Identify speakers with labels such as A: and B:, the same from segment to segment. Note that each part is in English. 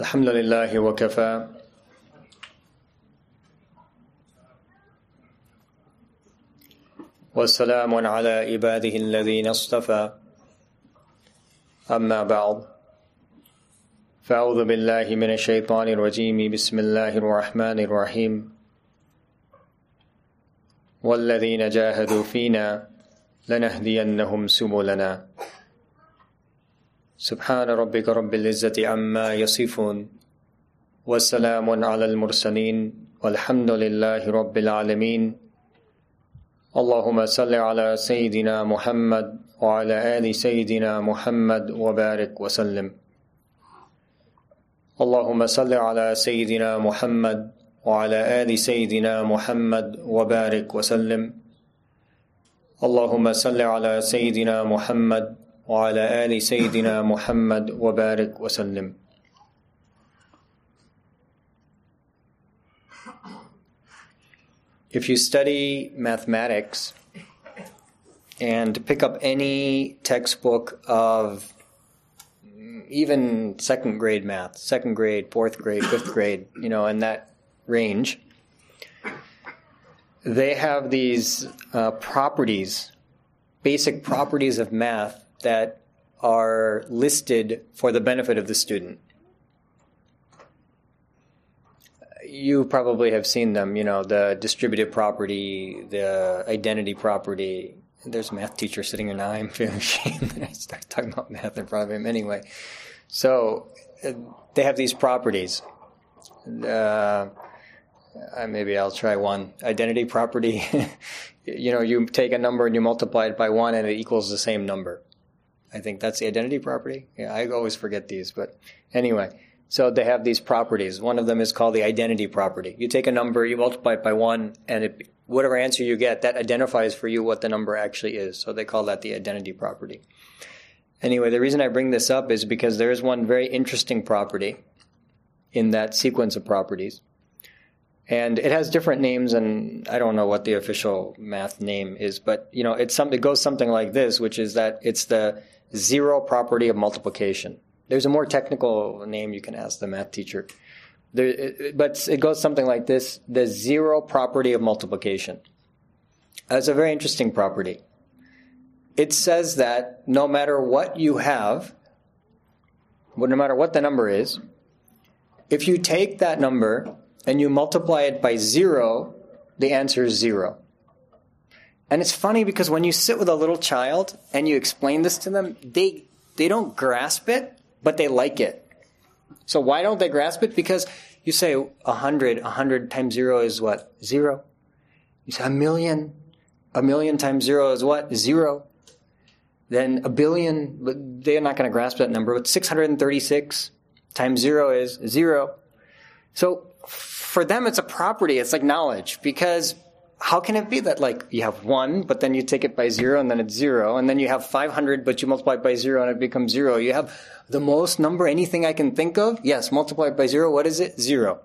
A: الحمد لله وكفى. والسلام على عباده الذين اصطفى. أما بعد فأعوذ بالله من الشيطان الرجيم. بسم الله الرحمن الرحيم. والذين جاهدوا فينا لنهدينهم سبلنا. سبحان ربك رب العزة عما يصفون وسلام على المرسلين والحمد لله رب العالمين. اللهم صل على سيدنا محمد وعلى آل سيدنا محمد وبارك وسلم. اللهم صل على سيدنا محمد وعلى آل سيدنا محمد وبارك وسلم. اللهم صل على سيدنا محمد وعلى آل سيدنا محمد وبارك وسلم If you study mathematics and pick up any textbook of even second grade math, second grade, fourth grade, fifth grade, you know, in that range, they have these uh, properties, basic properties of math that are listed for the benefit of the student. You probably have seen them, you know, the distributive property, the identity property. There's a math teacher sitting here now. I'm feeling ashamed that I start talking about math in front of him anyway. So uh, they have these properties. Uh, uh, maybe I'll try one. Identity property. you know, you take a number and you multiply it by one and it equals the same number. I think that's the identity property. Yeah, I always forget these, but anyway. So they have these properties. One of them is called the identity property. You take a number, you multiply it by one, and it, whatever answer you get, that identifies for you what the number actually is. So they call that the identity property. Anyway, the reason I bring this up is because there is one very interesting property in that sequence of properties. And it has different names, and I don't know what the official math name is, but you know, it's some, it goes something like this, which is that it's the zero property of multiplication. There's a more technical name you can ask the math teacher. There, but it goes something like this the zero property of multiplication. That's a very interesting property. It says that no matter what you have, no matter what the number is, if you take that number and you multiply it by zero, the answer is zero. And it's funny because when you sit with a little child and you explain this to them, they they don't grasp it, but they like it. So why don't they grasp it? Because you say a hundred, a hundred times zero is what? Zero. You say a million, a million times zero is what? Zero. Then a billion, but they're not going to grasp that number. But 636 times zero is zero. So for them, it's a property. It's like knowledge because how can it be that like you have one, but then you take it by zero and then it's zero, and then you have 500, but you multiply it by zero and it becomes zero. You have the most number, anything I can think of. Yes, multiply it by zero. What is it? Zero.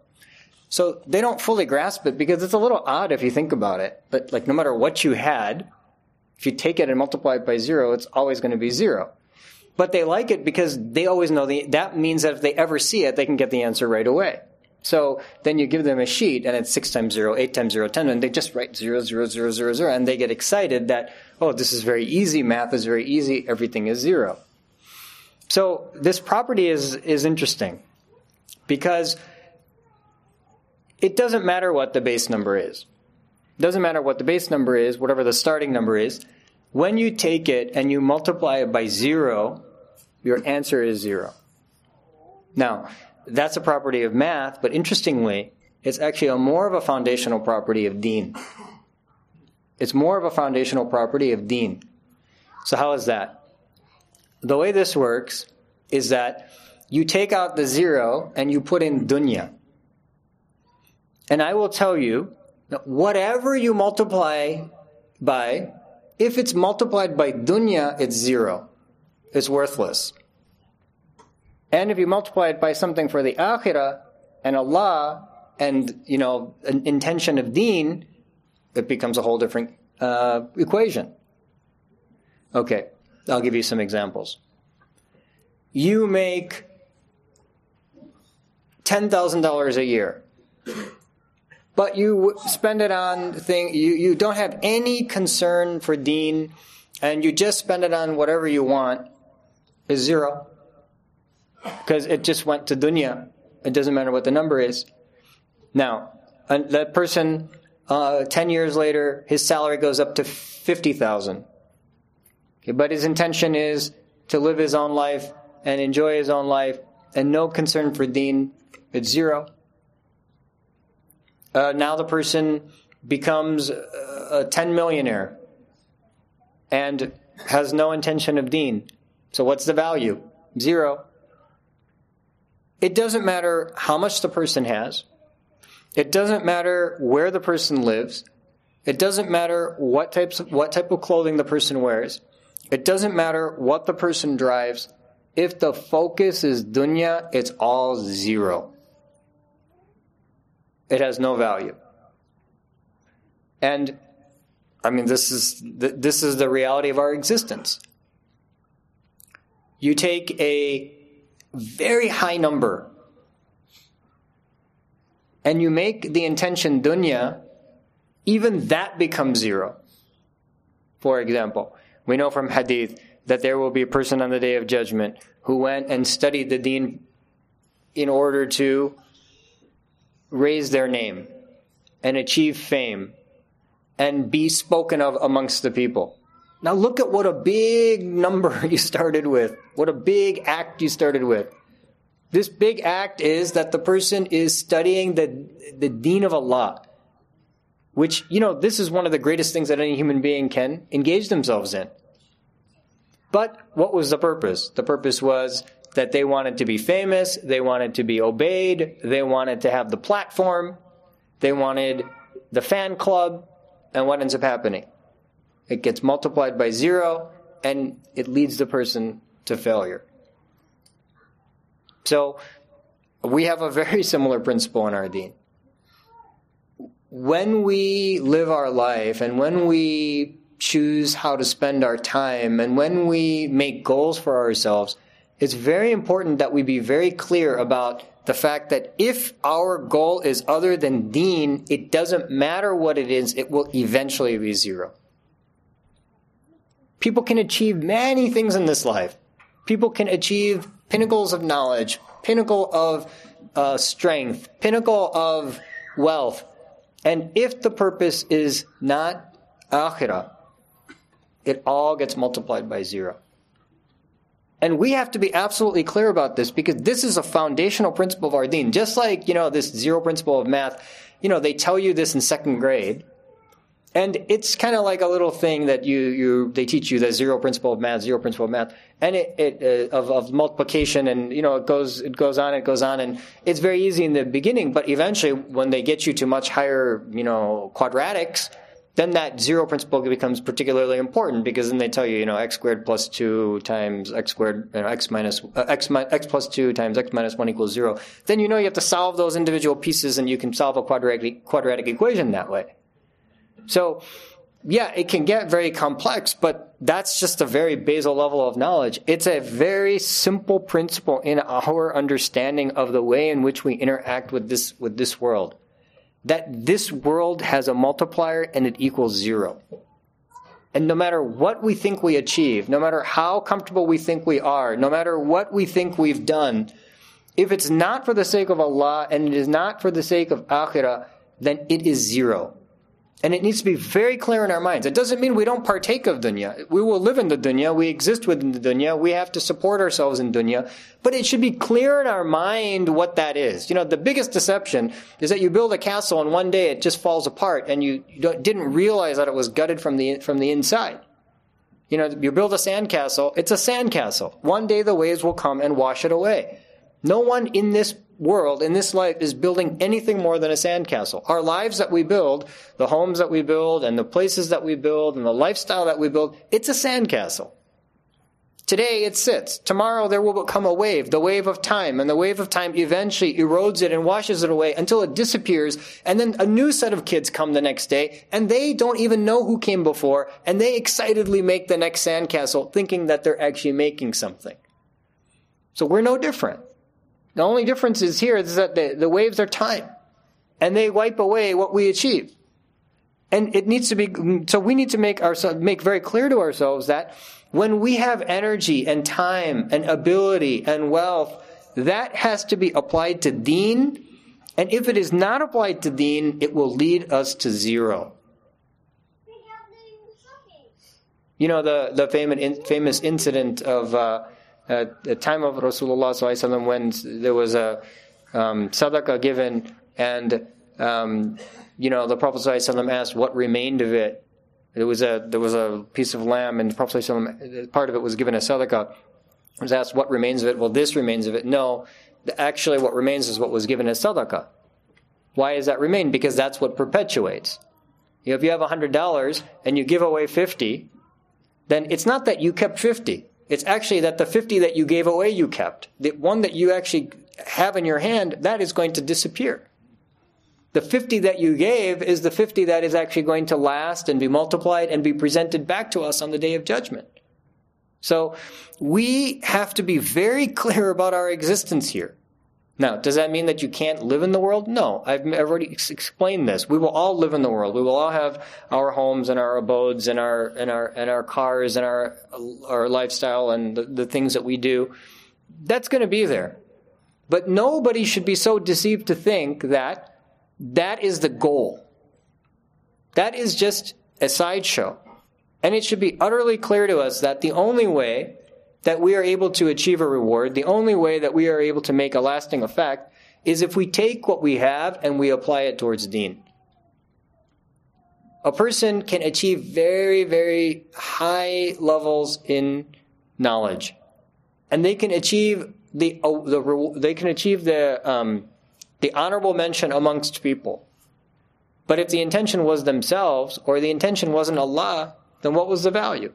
A: So they don't fully grasp it because it's a little odd if you think about it. But like no matter what you had, if you take it and multiply it by zero, it's always going to be zero. But they like it because they always know the, that means that if they ever see it, they can get the answer right away. So then you give them a sheet and it's six times zero, eight times zero, ten, and they just write zero, zero, zero, zero, zero, and they get excited that, oh, this is very easy, math is very easy, everything is zero. So this property is, is interesting because it doesn't matter what the base number is. It doesn't matter what the base number is, whatever the starting number is. When you take it and you multiply it by zero, your answer is zero. Now, that's a property of math, but interestingly, it's actually a more of a foundational property of deen. It's more of a foundational property of deen. So how is that? The way this works is that you take out the zero and you put in dunya. And I will tell you that whatever you multiply by, if it's multiplied by dunya, it's zero. It's worthless. And if you multiply it by something for the akhirah and Allah and, you know, an intention of deen, it becomes a whole different uh, equation. Okay, I'll give you some examples. You make $10,000 a year. But you spend it on thing you, you don't have any concern for deen and you just spend it on whatever you want is zero. Because it just went to dunya. It doesn't matter what the number is. Now, that person, uh, 10 years later, his salary goes up to 50,000. Okay, but his intention is to live his own life and enjoy his own life and no concern for deen. It's zero. Uh, now the person becomes a 10 millionaire and has no intention of deen. So what's the value? Zero. It doesn't matter how much the person has. It doesn't matter where the person lives. It doesn't matter what types of, what type of clothing the person wears. It doesn't matter what the person drives. If the focus is dunya, it's all zero. It has no value. And I mean, this is this is the reality of our existence. You take a very high number and you make the intention dunya, even that becomes zero. For example, we know from hadith that there will be a person on the day of judgment who went and studied the deen in order to raise their name and achieve fame and be spoken of amongst the people. Now look at what a big number you started with. What a big act you started with. This big act is that the person is studying the, the deen of Allah. Which, you know, this is one of the greatest things that any human being can engage themselves in. But what was the purpose? The purpose was that they wanted to be famous, they wanted to be obeyed, they wanted to have the platform, they wanted the fan club, and what ends up happening? It gets multiplied by zero and it leads the person to failure. So we have a very similar principle in our deen. When we live our life and when we choose how to spend our time and when we make goals for ourselves, it's very important that we be very clear about the fact that if our goal is other than deen, it doesn't matter what it is, it will eventually be zero. People can achieve many things in this life. People can achieve pinnacles of knowledge, pinnacle of uh, strength, pinnacle of wealth. And if the purpose is not akhirah, it all gets multiplied by zero. And we have to be absolutely clear about this because this is a foundational principle of our deen. Just like, you know, this zero principle of math, you know, they tell you this in second grade. And it's kind of like a little thing that you, you, they teach you the zero principle of math, zero principle of math, and it, it uh, of, of multiplication, and you know it goes, it goes on, it goes on, and it's very easy in the beginning, but eventually, when they get you to much higher, you know, quadratics, then that zero principle becomes particularly important because then they tell you, you know, x squared plus 2 times x squared, you know, x minus, uh, x, x plus 2 times x minus 1 equals 0. Then you know you have to solve those individual pieces and you can solve a quadratic, quadratic equation that way. So, yeah, it can get very complex, but that's just a very basal level of knowledge. It's a very simple principle in our understanding of the way in which we interact with this, with this world that this world has a multiplier and it equals zero. And no matter what we think we achieve, no matter how comfortable we think we are, no matter what we think we've done, if it's not for the sake of Allah and it is not for the sake of akhirah, then it is zero. And it needs to be very clear in our minds. It doesn't mean we don't partake of dunya. We will live in the dunya. We exist within the dunya. We have to support ourselves in dunya. But it should be clear in our mind what that is. You know, the biggest deception is that you build a castle and one day it just falls apart and you, didn't realize that it was gutted from the, from the inside. You know, you build a sandcastle, it's a sandcastle. One day the waves will come and wash it away. No one in this world, in this life, is building anything more than a sandcastle. Our lives that we build, the homes that we build, and the places that we build, and the lifestyle that we build, it's a sandcastle. Today it sits. Tomorrow there will come a wave, the wave of time, and the wave of time eventually erodes it and washes it away until it disappears, and then a new set of kids come the next day, and they don't even know who came before, and they excitedly make the next sandcastle thinking that they're actually making something. So we're no different. The only difference is here is that the, the waves are time and they wipe away what we achieve. And it needs to be, so we need to make ourselves, make very clear to ourselves that when we have energy and time and ability and wealth, that has to be applied to deen. And if it is not applied to deen, it will lead us to zero. You know the the famous famous incident of uh, at the time of Rasulullah when there was a um, sadaqah given, and um, you know the Prophet asked what remained of it. There was a there was a piece of lamb, and the Prophet part of it was given a sadaqah. I was asked what remains of it. Well, this remains of it. No, actually, what remains is what was given as sadaqah. Why does that remain? Because that's what perpetuates. If you have hundred dollars and you give away fifty, then it's not that you kept 50. It's actually that the 50 that you gave away you kept. The one that you actually have in your hand, that is going to disappear. The 50 that you gave is the 50 that is actually going to last and be multiplied and be presented back to us on the day of judgment. So we have to be very clear about our existence here. Now, does that mean that you can't live in the world? No, I've already explained this. We will all live in the world. We will all have our homes and our abodes and our and our and our cars and our our lifestyle and the, the things that we do. That's going to be there. But nobody should be so deceived to think that that is the goal. That is just a sideshow. And it should be utterly clear to us that the only way that we are able to achieve a reward, the only way that we are able to make a lasting effect, is if we take what we have and we apply it towards deen. A person can achieve very, very high levels in knowledge, and they can achieve the, uh, the they can achieve the um, the honorable mention amongst people. But if the intention was themselves or the intention wasn't Allah, then what was the value?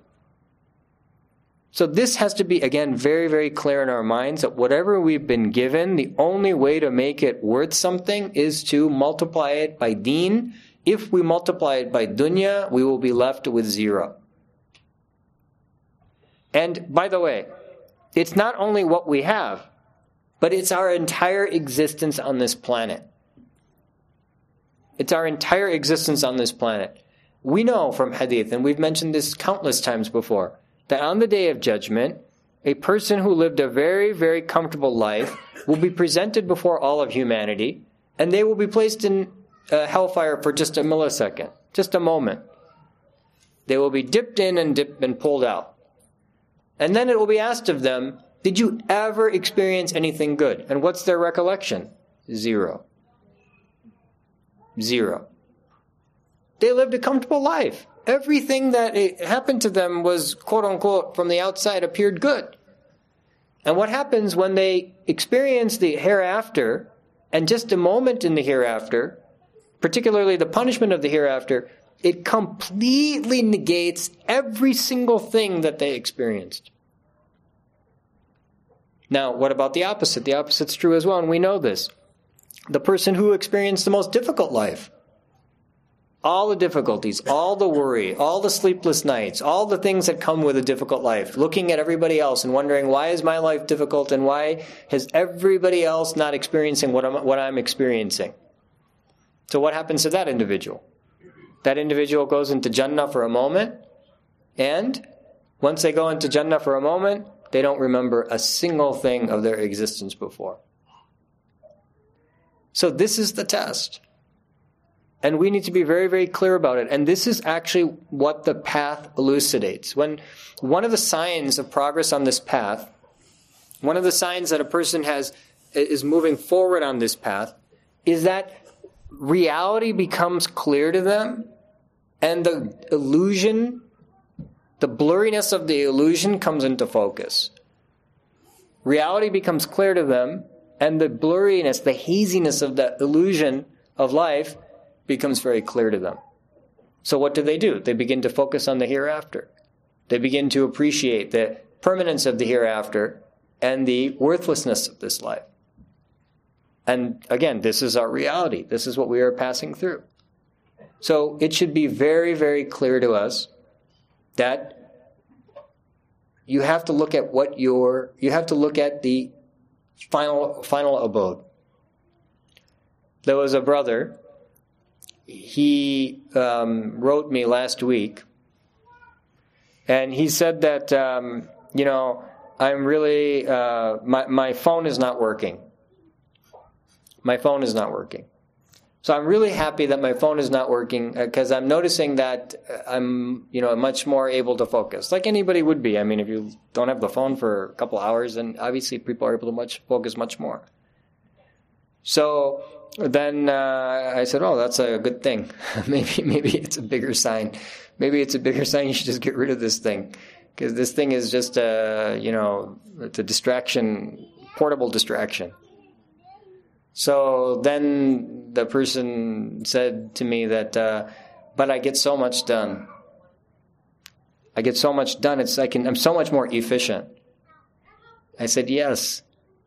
A: So this has to be, again, very, very clear in our minds that whatever we've been given, the only way to make it worth something is to multiply it by deen. If we multiply it by dunya, we will be left with zero. And by the way, it's not only what we have, but it's our entire existence on this planet. It's our entire existence on this planet. We know from hadith, and we've mentioned this countless times before, that on the day of judgment, a person who lived a very, very comfortable life will be presented before all of humanity, and they will be placed in uh, hellfire for just a millisecond, just a moment. They will be dipped in and dipped and pulled out. And then it will be asked of them, Did you ever experience anything good? And what's their recollection? Zero. Zero. They lived a comfortable life everything that happened to them was quote unquote from the outside appeared good. And what happens when they experience the hereafter and just a moment in the hereafter, particularly the punishment of the hereafter, it completely negates every single thing that they experienced. Now, what about the opposite? The opposite's true as well, and we know this. The person who experienced the most difficult life, all the difficulties, all the worry, all the sleepless nights, all the things that come with a difficult life, looking at everybody else and wondering why is my life difficult and why has everybody else not experiencing what I'm, what I'm experiencing. So what happens to that individual? That individual goes into Jannah for a moment and once they go into Jannah for a moment, they don't remember a single thing of their existence before. So this is the test. And we need to be very, very clear about it. And this is actually what the path elucidates. When one of the signs of progress on this path, one of the signs that a person has is moving forward on this path is that reality becomes clear to them and the illusion, the blurriness of the illusion comes into focus. Reality becomes clear to them and the blurriness, the haziness of the illusion of life becomes very clear to them. So what do they do? They begin to focus on the hereafter. They begin to appreciate the permanence of the hereafter and the worthlessness of this life. And again, this is our reality. This is what we are passing through. So it should be very, very clear to us that you have to look at what your, you have to look at the final final abode. There was a brother. He um, wrote me last week, and he said that um, you know I'm really uh, my my phone is not working. My phone is not working. So I'm really happy that my phone is not working because uh, I'm noticing that uh, I'm, you know, much more able to focus, like anybody would be. I mean, if you don't have the phone for a couple hours, then obviously people are able to much focus much more. So then uh, I said, "Oh, that's a good thing. maybe, maybe it's a bigger sign. Maybe it's a bigger sign. You should just get rid of this thing because this thing is just a, you know, it's a distraction, portable distraction." So then the person said to me that, uh, but I get so much done. I get so much done. It's I can I'm so much more efficient. I said yes,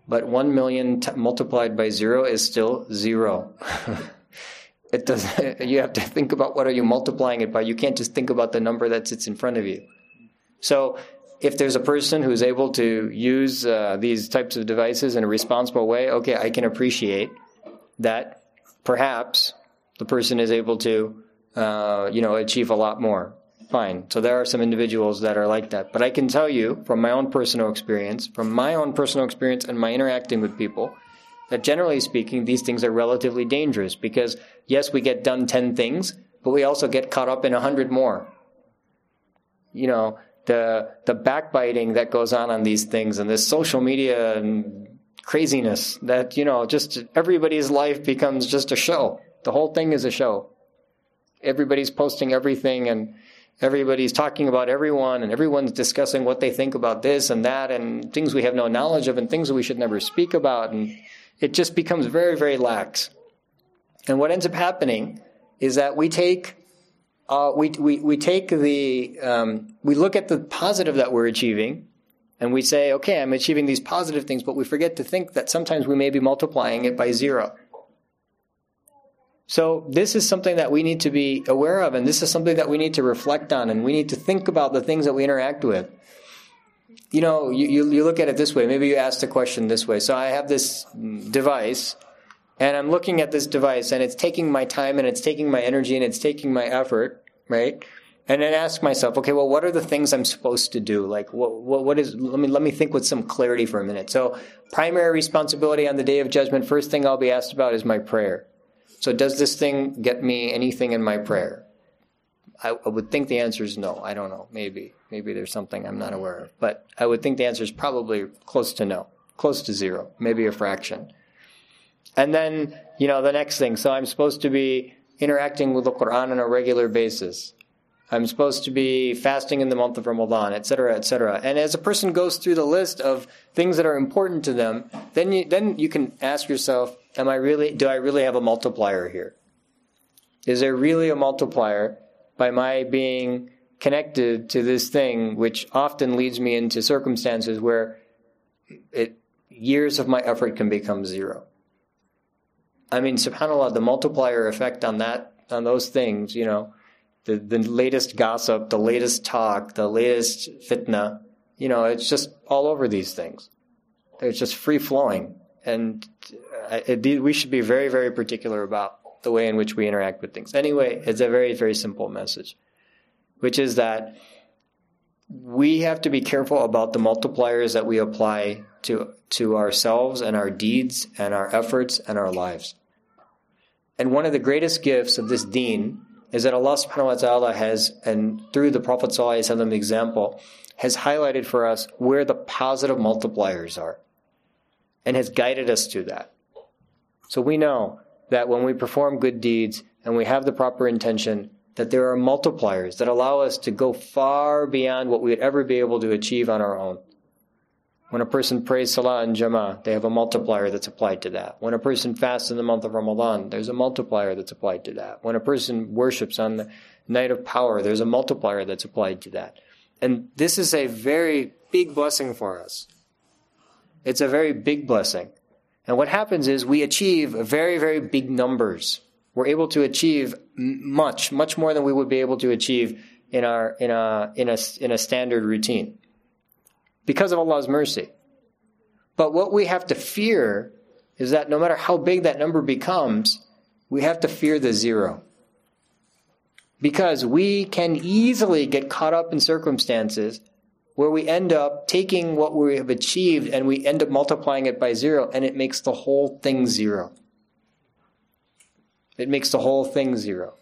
A: but one million t- multiplied by zero is still zero. it does. You have to think about what are you multiplying it by. You can't just think about the number that sits in front of you. So if there's a person who's able to use uh, these types of devices in a responsible way, okay, I can appreciate that perhaps the person is able to, uh, you know, achieve a lot more. Fine. So there are some individuals that are like that. But I can tell you from my own personal experience, from my own personal experience and my interacting with people, that generally speaking, these things are relatively dangerous because yes, we get done 10 things, but we also get caught up in a hundred more. You know, the the backbiting that goes on on these things and this social media and craziness that you know just everybody's life becomes just a show the whole thing is a show everybody's posting everything and everybody's talking about everyone and everyone's discussing what they think about this and that and things we have no knowledge of and things we should never speak about and it just becomes very very lax and what ends up happening is that we take uh, we, we, we take the, um, we look at the positive that we're achieving and we say, okay, I'm achieving these positive things, but we forget to think that sometimes we may be multiplying it by zero. So this is something that we need to be aware of, and this is something that we need to reflect on, and we need to think about the things that we interact with. You know, you, you, you look at it this way. Maybe you ask the question this way. So I have this device, and I'm looking at this device and it's taking my time and it's taking my energy and it's taking my effort, right? And then ask myself, okay, well, what are the things I'm supposed to do? Like, what, what, what is, let me, let me think with some clarity for a minute. So, primary responsibility on the day of judgment, first thing I'll be asked about is my prayer. So, does this thing get me anything in my prayer? I, I would think the answer is no. I don't know. Maybe. Maybe there's something I'm not aware of. But I would think the answer is probably close to no, close to zero, maybe a fraction. And then, you know, the next thing. So I'm supposed to be interacting with the Quran on a regular basis. I'm supposed to be fasting in the month of Ramadan, etc., etc. And as a person goes through the list of things that are important to them, then you, then you can ask yourself, am I really, do I really have a multiplier here? Is there really a multiplier by my being connected to this thing, which often leads me into circumstances where it, years of my effort can become zero? I mean, subhanAllah, the multiplier effect on that, on those things, you know, the, the latest gossip, the latest talk, the latest fitna, you know, it's just all over these things. It's just free flowing. And it, we should be very, very particular about the way in which we interact with things. Anyway, it's a very, very simple message, which is that we have to be careful about the multipliers that we apply to, to ourselves and our deeds and our efforts and our lives. And one of the greatest gifts of this deen is that Allah subhanahu wa ta'ala has, and through the Prophet ﷺ example, has highlighted for us where the positive multipliers are and has guided us to that. So we know that when we perform good deeds and we have the proper intention, that there are multipliers that allow us to go far beyond what we would ever be able to achieve on our own. When a person prays Salah in Jama'ah, they have a multiplier that's applied to that. When a person fasts in the month of Ramadan, there's a multiplier that's applied to that. When a person worships on the night of power, there's a multiplier that's applied to that. And this is a very big blessing for us. It's a very big blessing. And what happens is we achieve very, very big numbers. We're able to achieve much, much more than we would be able to achieve in our in a in a in a standard routine because of Allah's mercy. But what we have to fear is that no matter how big that number becomes, we have to fear the zero. Because we can easily get caught up in circumstances where we end up taking what we have achieved and we end up multiplying it by zero and it makes the whole thing zero. It makes the whole thing zero.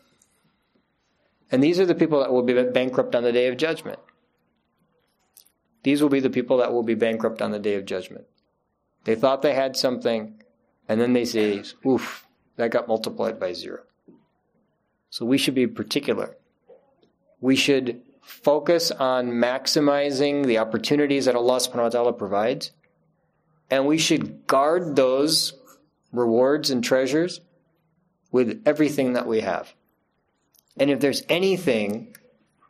A: And these are the people that will be bankrupt on the day of judgment. These will be the people that will be bankrupt on the day of judgment. They thought they had something, and then they say, oof, that got multiplied by zero. So we should be particular. We should focus on maximizing the opportunities that Allah subhanahu wa ta'ala provides. And we should guard those rewards and treasures with everything that we have. And if there's anything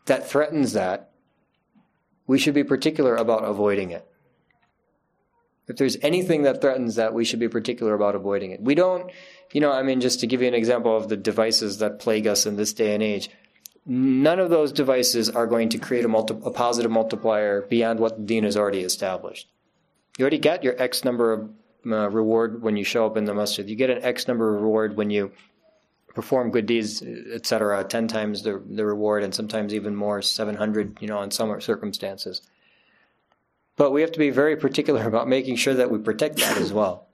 A: that threatens that, we should be particular about avoiding it. If there's anything that threatens that, we should be particular about avoiding it. We don't, you know, I mean, just to give you an example of the devices that plague us in this day and age, none of those devices are going to create a, multi- a positive multiplier beyond what the deen has already established. You already get your X number of uh, reward when you show up in the masjid. You get an X number of reward when you perform good deeds, etc., ten times the the reward, and sometimes even more, seven hundred. You know, in some circumstances. But we have to be very particular about making sure that we protect that as well.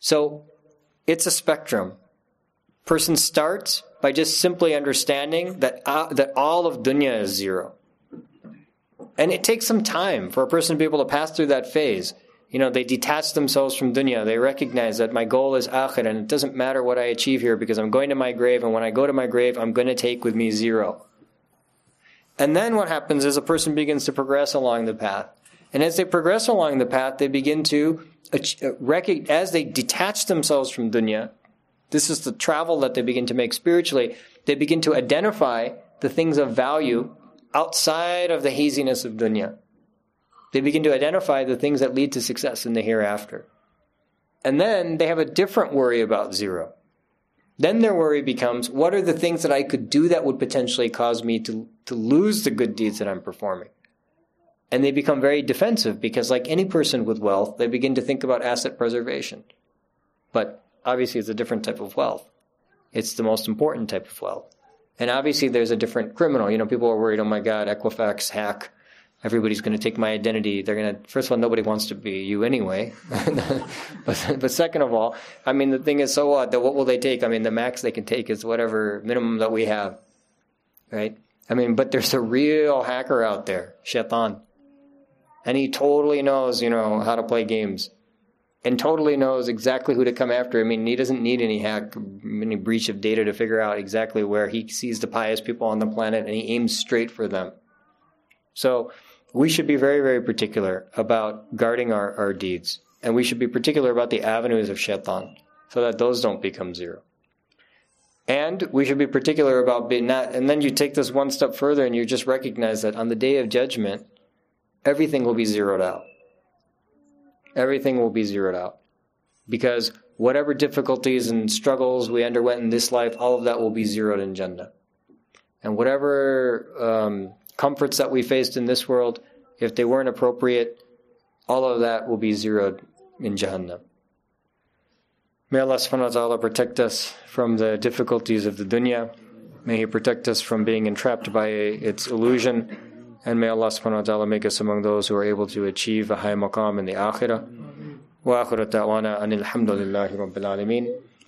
A: So, it's a spectrum. Person starts by just simply understanding that uh, that all of dunya is zero, and it takes some time for a person to be able to pass through that phase you know, they detach themselves from dunya. They recognize that my goal is akhir and it doesn't matter what I achieve here because I'm going to my grave and when I go to my grave, I'm going to take with me zero. And then what happens is a person begins to progress along the path. And as they progress along the path, they begin to, uh, as they detach themselves from dunya, this is the travel that they begin to make spiritually, they begin to identify the things of value outside of the haziness of dunya. They begin to identify the things that lead to success in the hereafter. And then they have a different worry about zero. Then their worry becomes what are the things that I could do that would potentially cause me to, to lose the good deeds that I'm performing? And they become very defensive because, like any person with wealth, they begin to think about asset preservation. But obviously, it's a different type of wealth. It's the most important type of wealth. And obviously, there's a different criminal. You know, people are worried, oh my God, Equifax hack everybody's going to take my identity. They're going to, first of all, nobody wants to be you anyway. but, but second of all, I mean, the thing is, so what? That what will they take? I mean, the max they can take is whatever minimum that we have, right? I mean, but there's a real hacker out there, Shaitan. And he totally knows, you know, how to play games. And totally knows exactly who to come after. I mean, he doesn't need any hack, any breach of data to figure out exactly where he sees the pious people on the planet and he aims straight for them. So we should be very, very particular about guarding our, our deeds. And we should be particular about the avenues of shaitan so that those don't become zero. And we should be particular about being not, and then you take this one step further and you just recognize that on the day of judgment, everything will be zeroed out. Everything will be zeroed out. Because whatever difficulties and struggles we underwent in this life, all of that will be zeroed in Jannah. And whatever um, comforts that we faced in this world, if they weren't appropriate, all of that will be zeroed in Jahannam. May Allah subhanahu wa ta'ala protect us from the difficulties of the dunya. May He protect us from being entrapped by its illusion. And may Allah subhanahu wa ta'ala make us among those who are able to achieve a high maqam in the akhirah. وآخر الدعوانا أن الحمد لله رب العالمين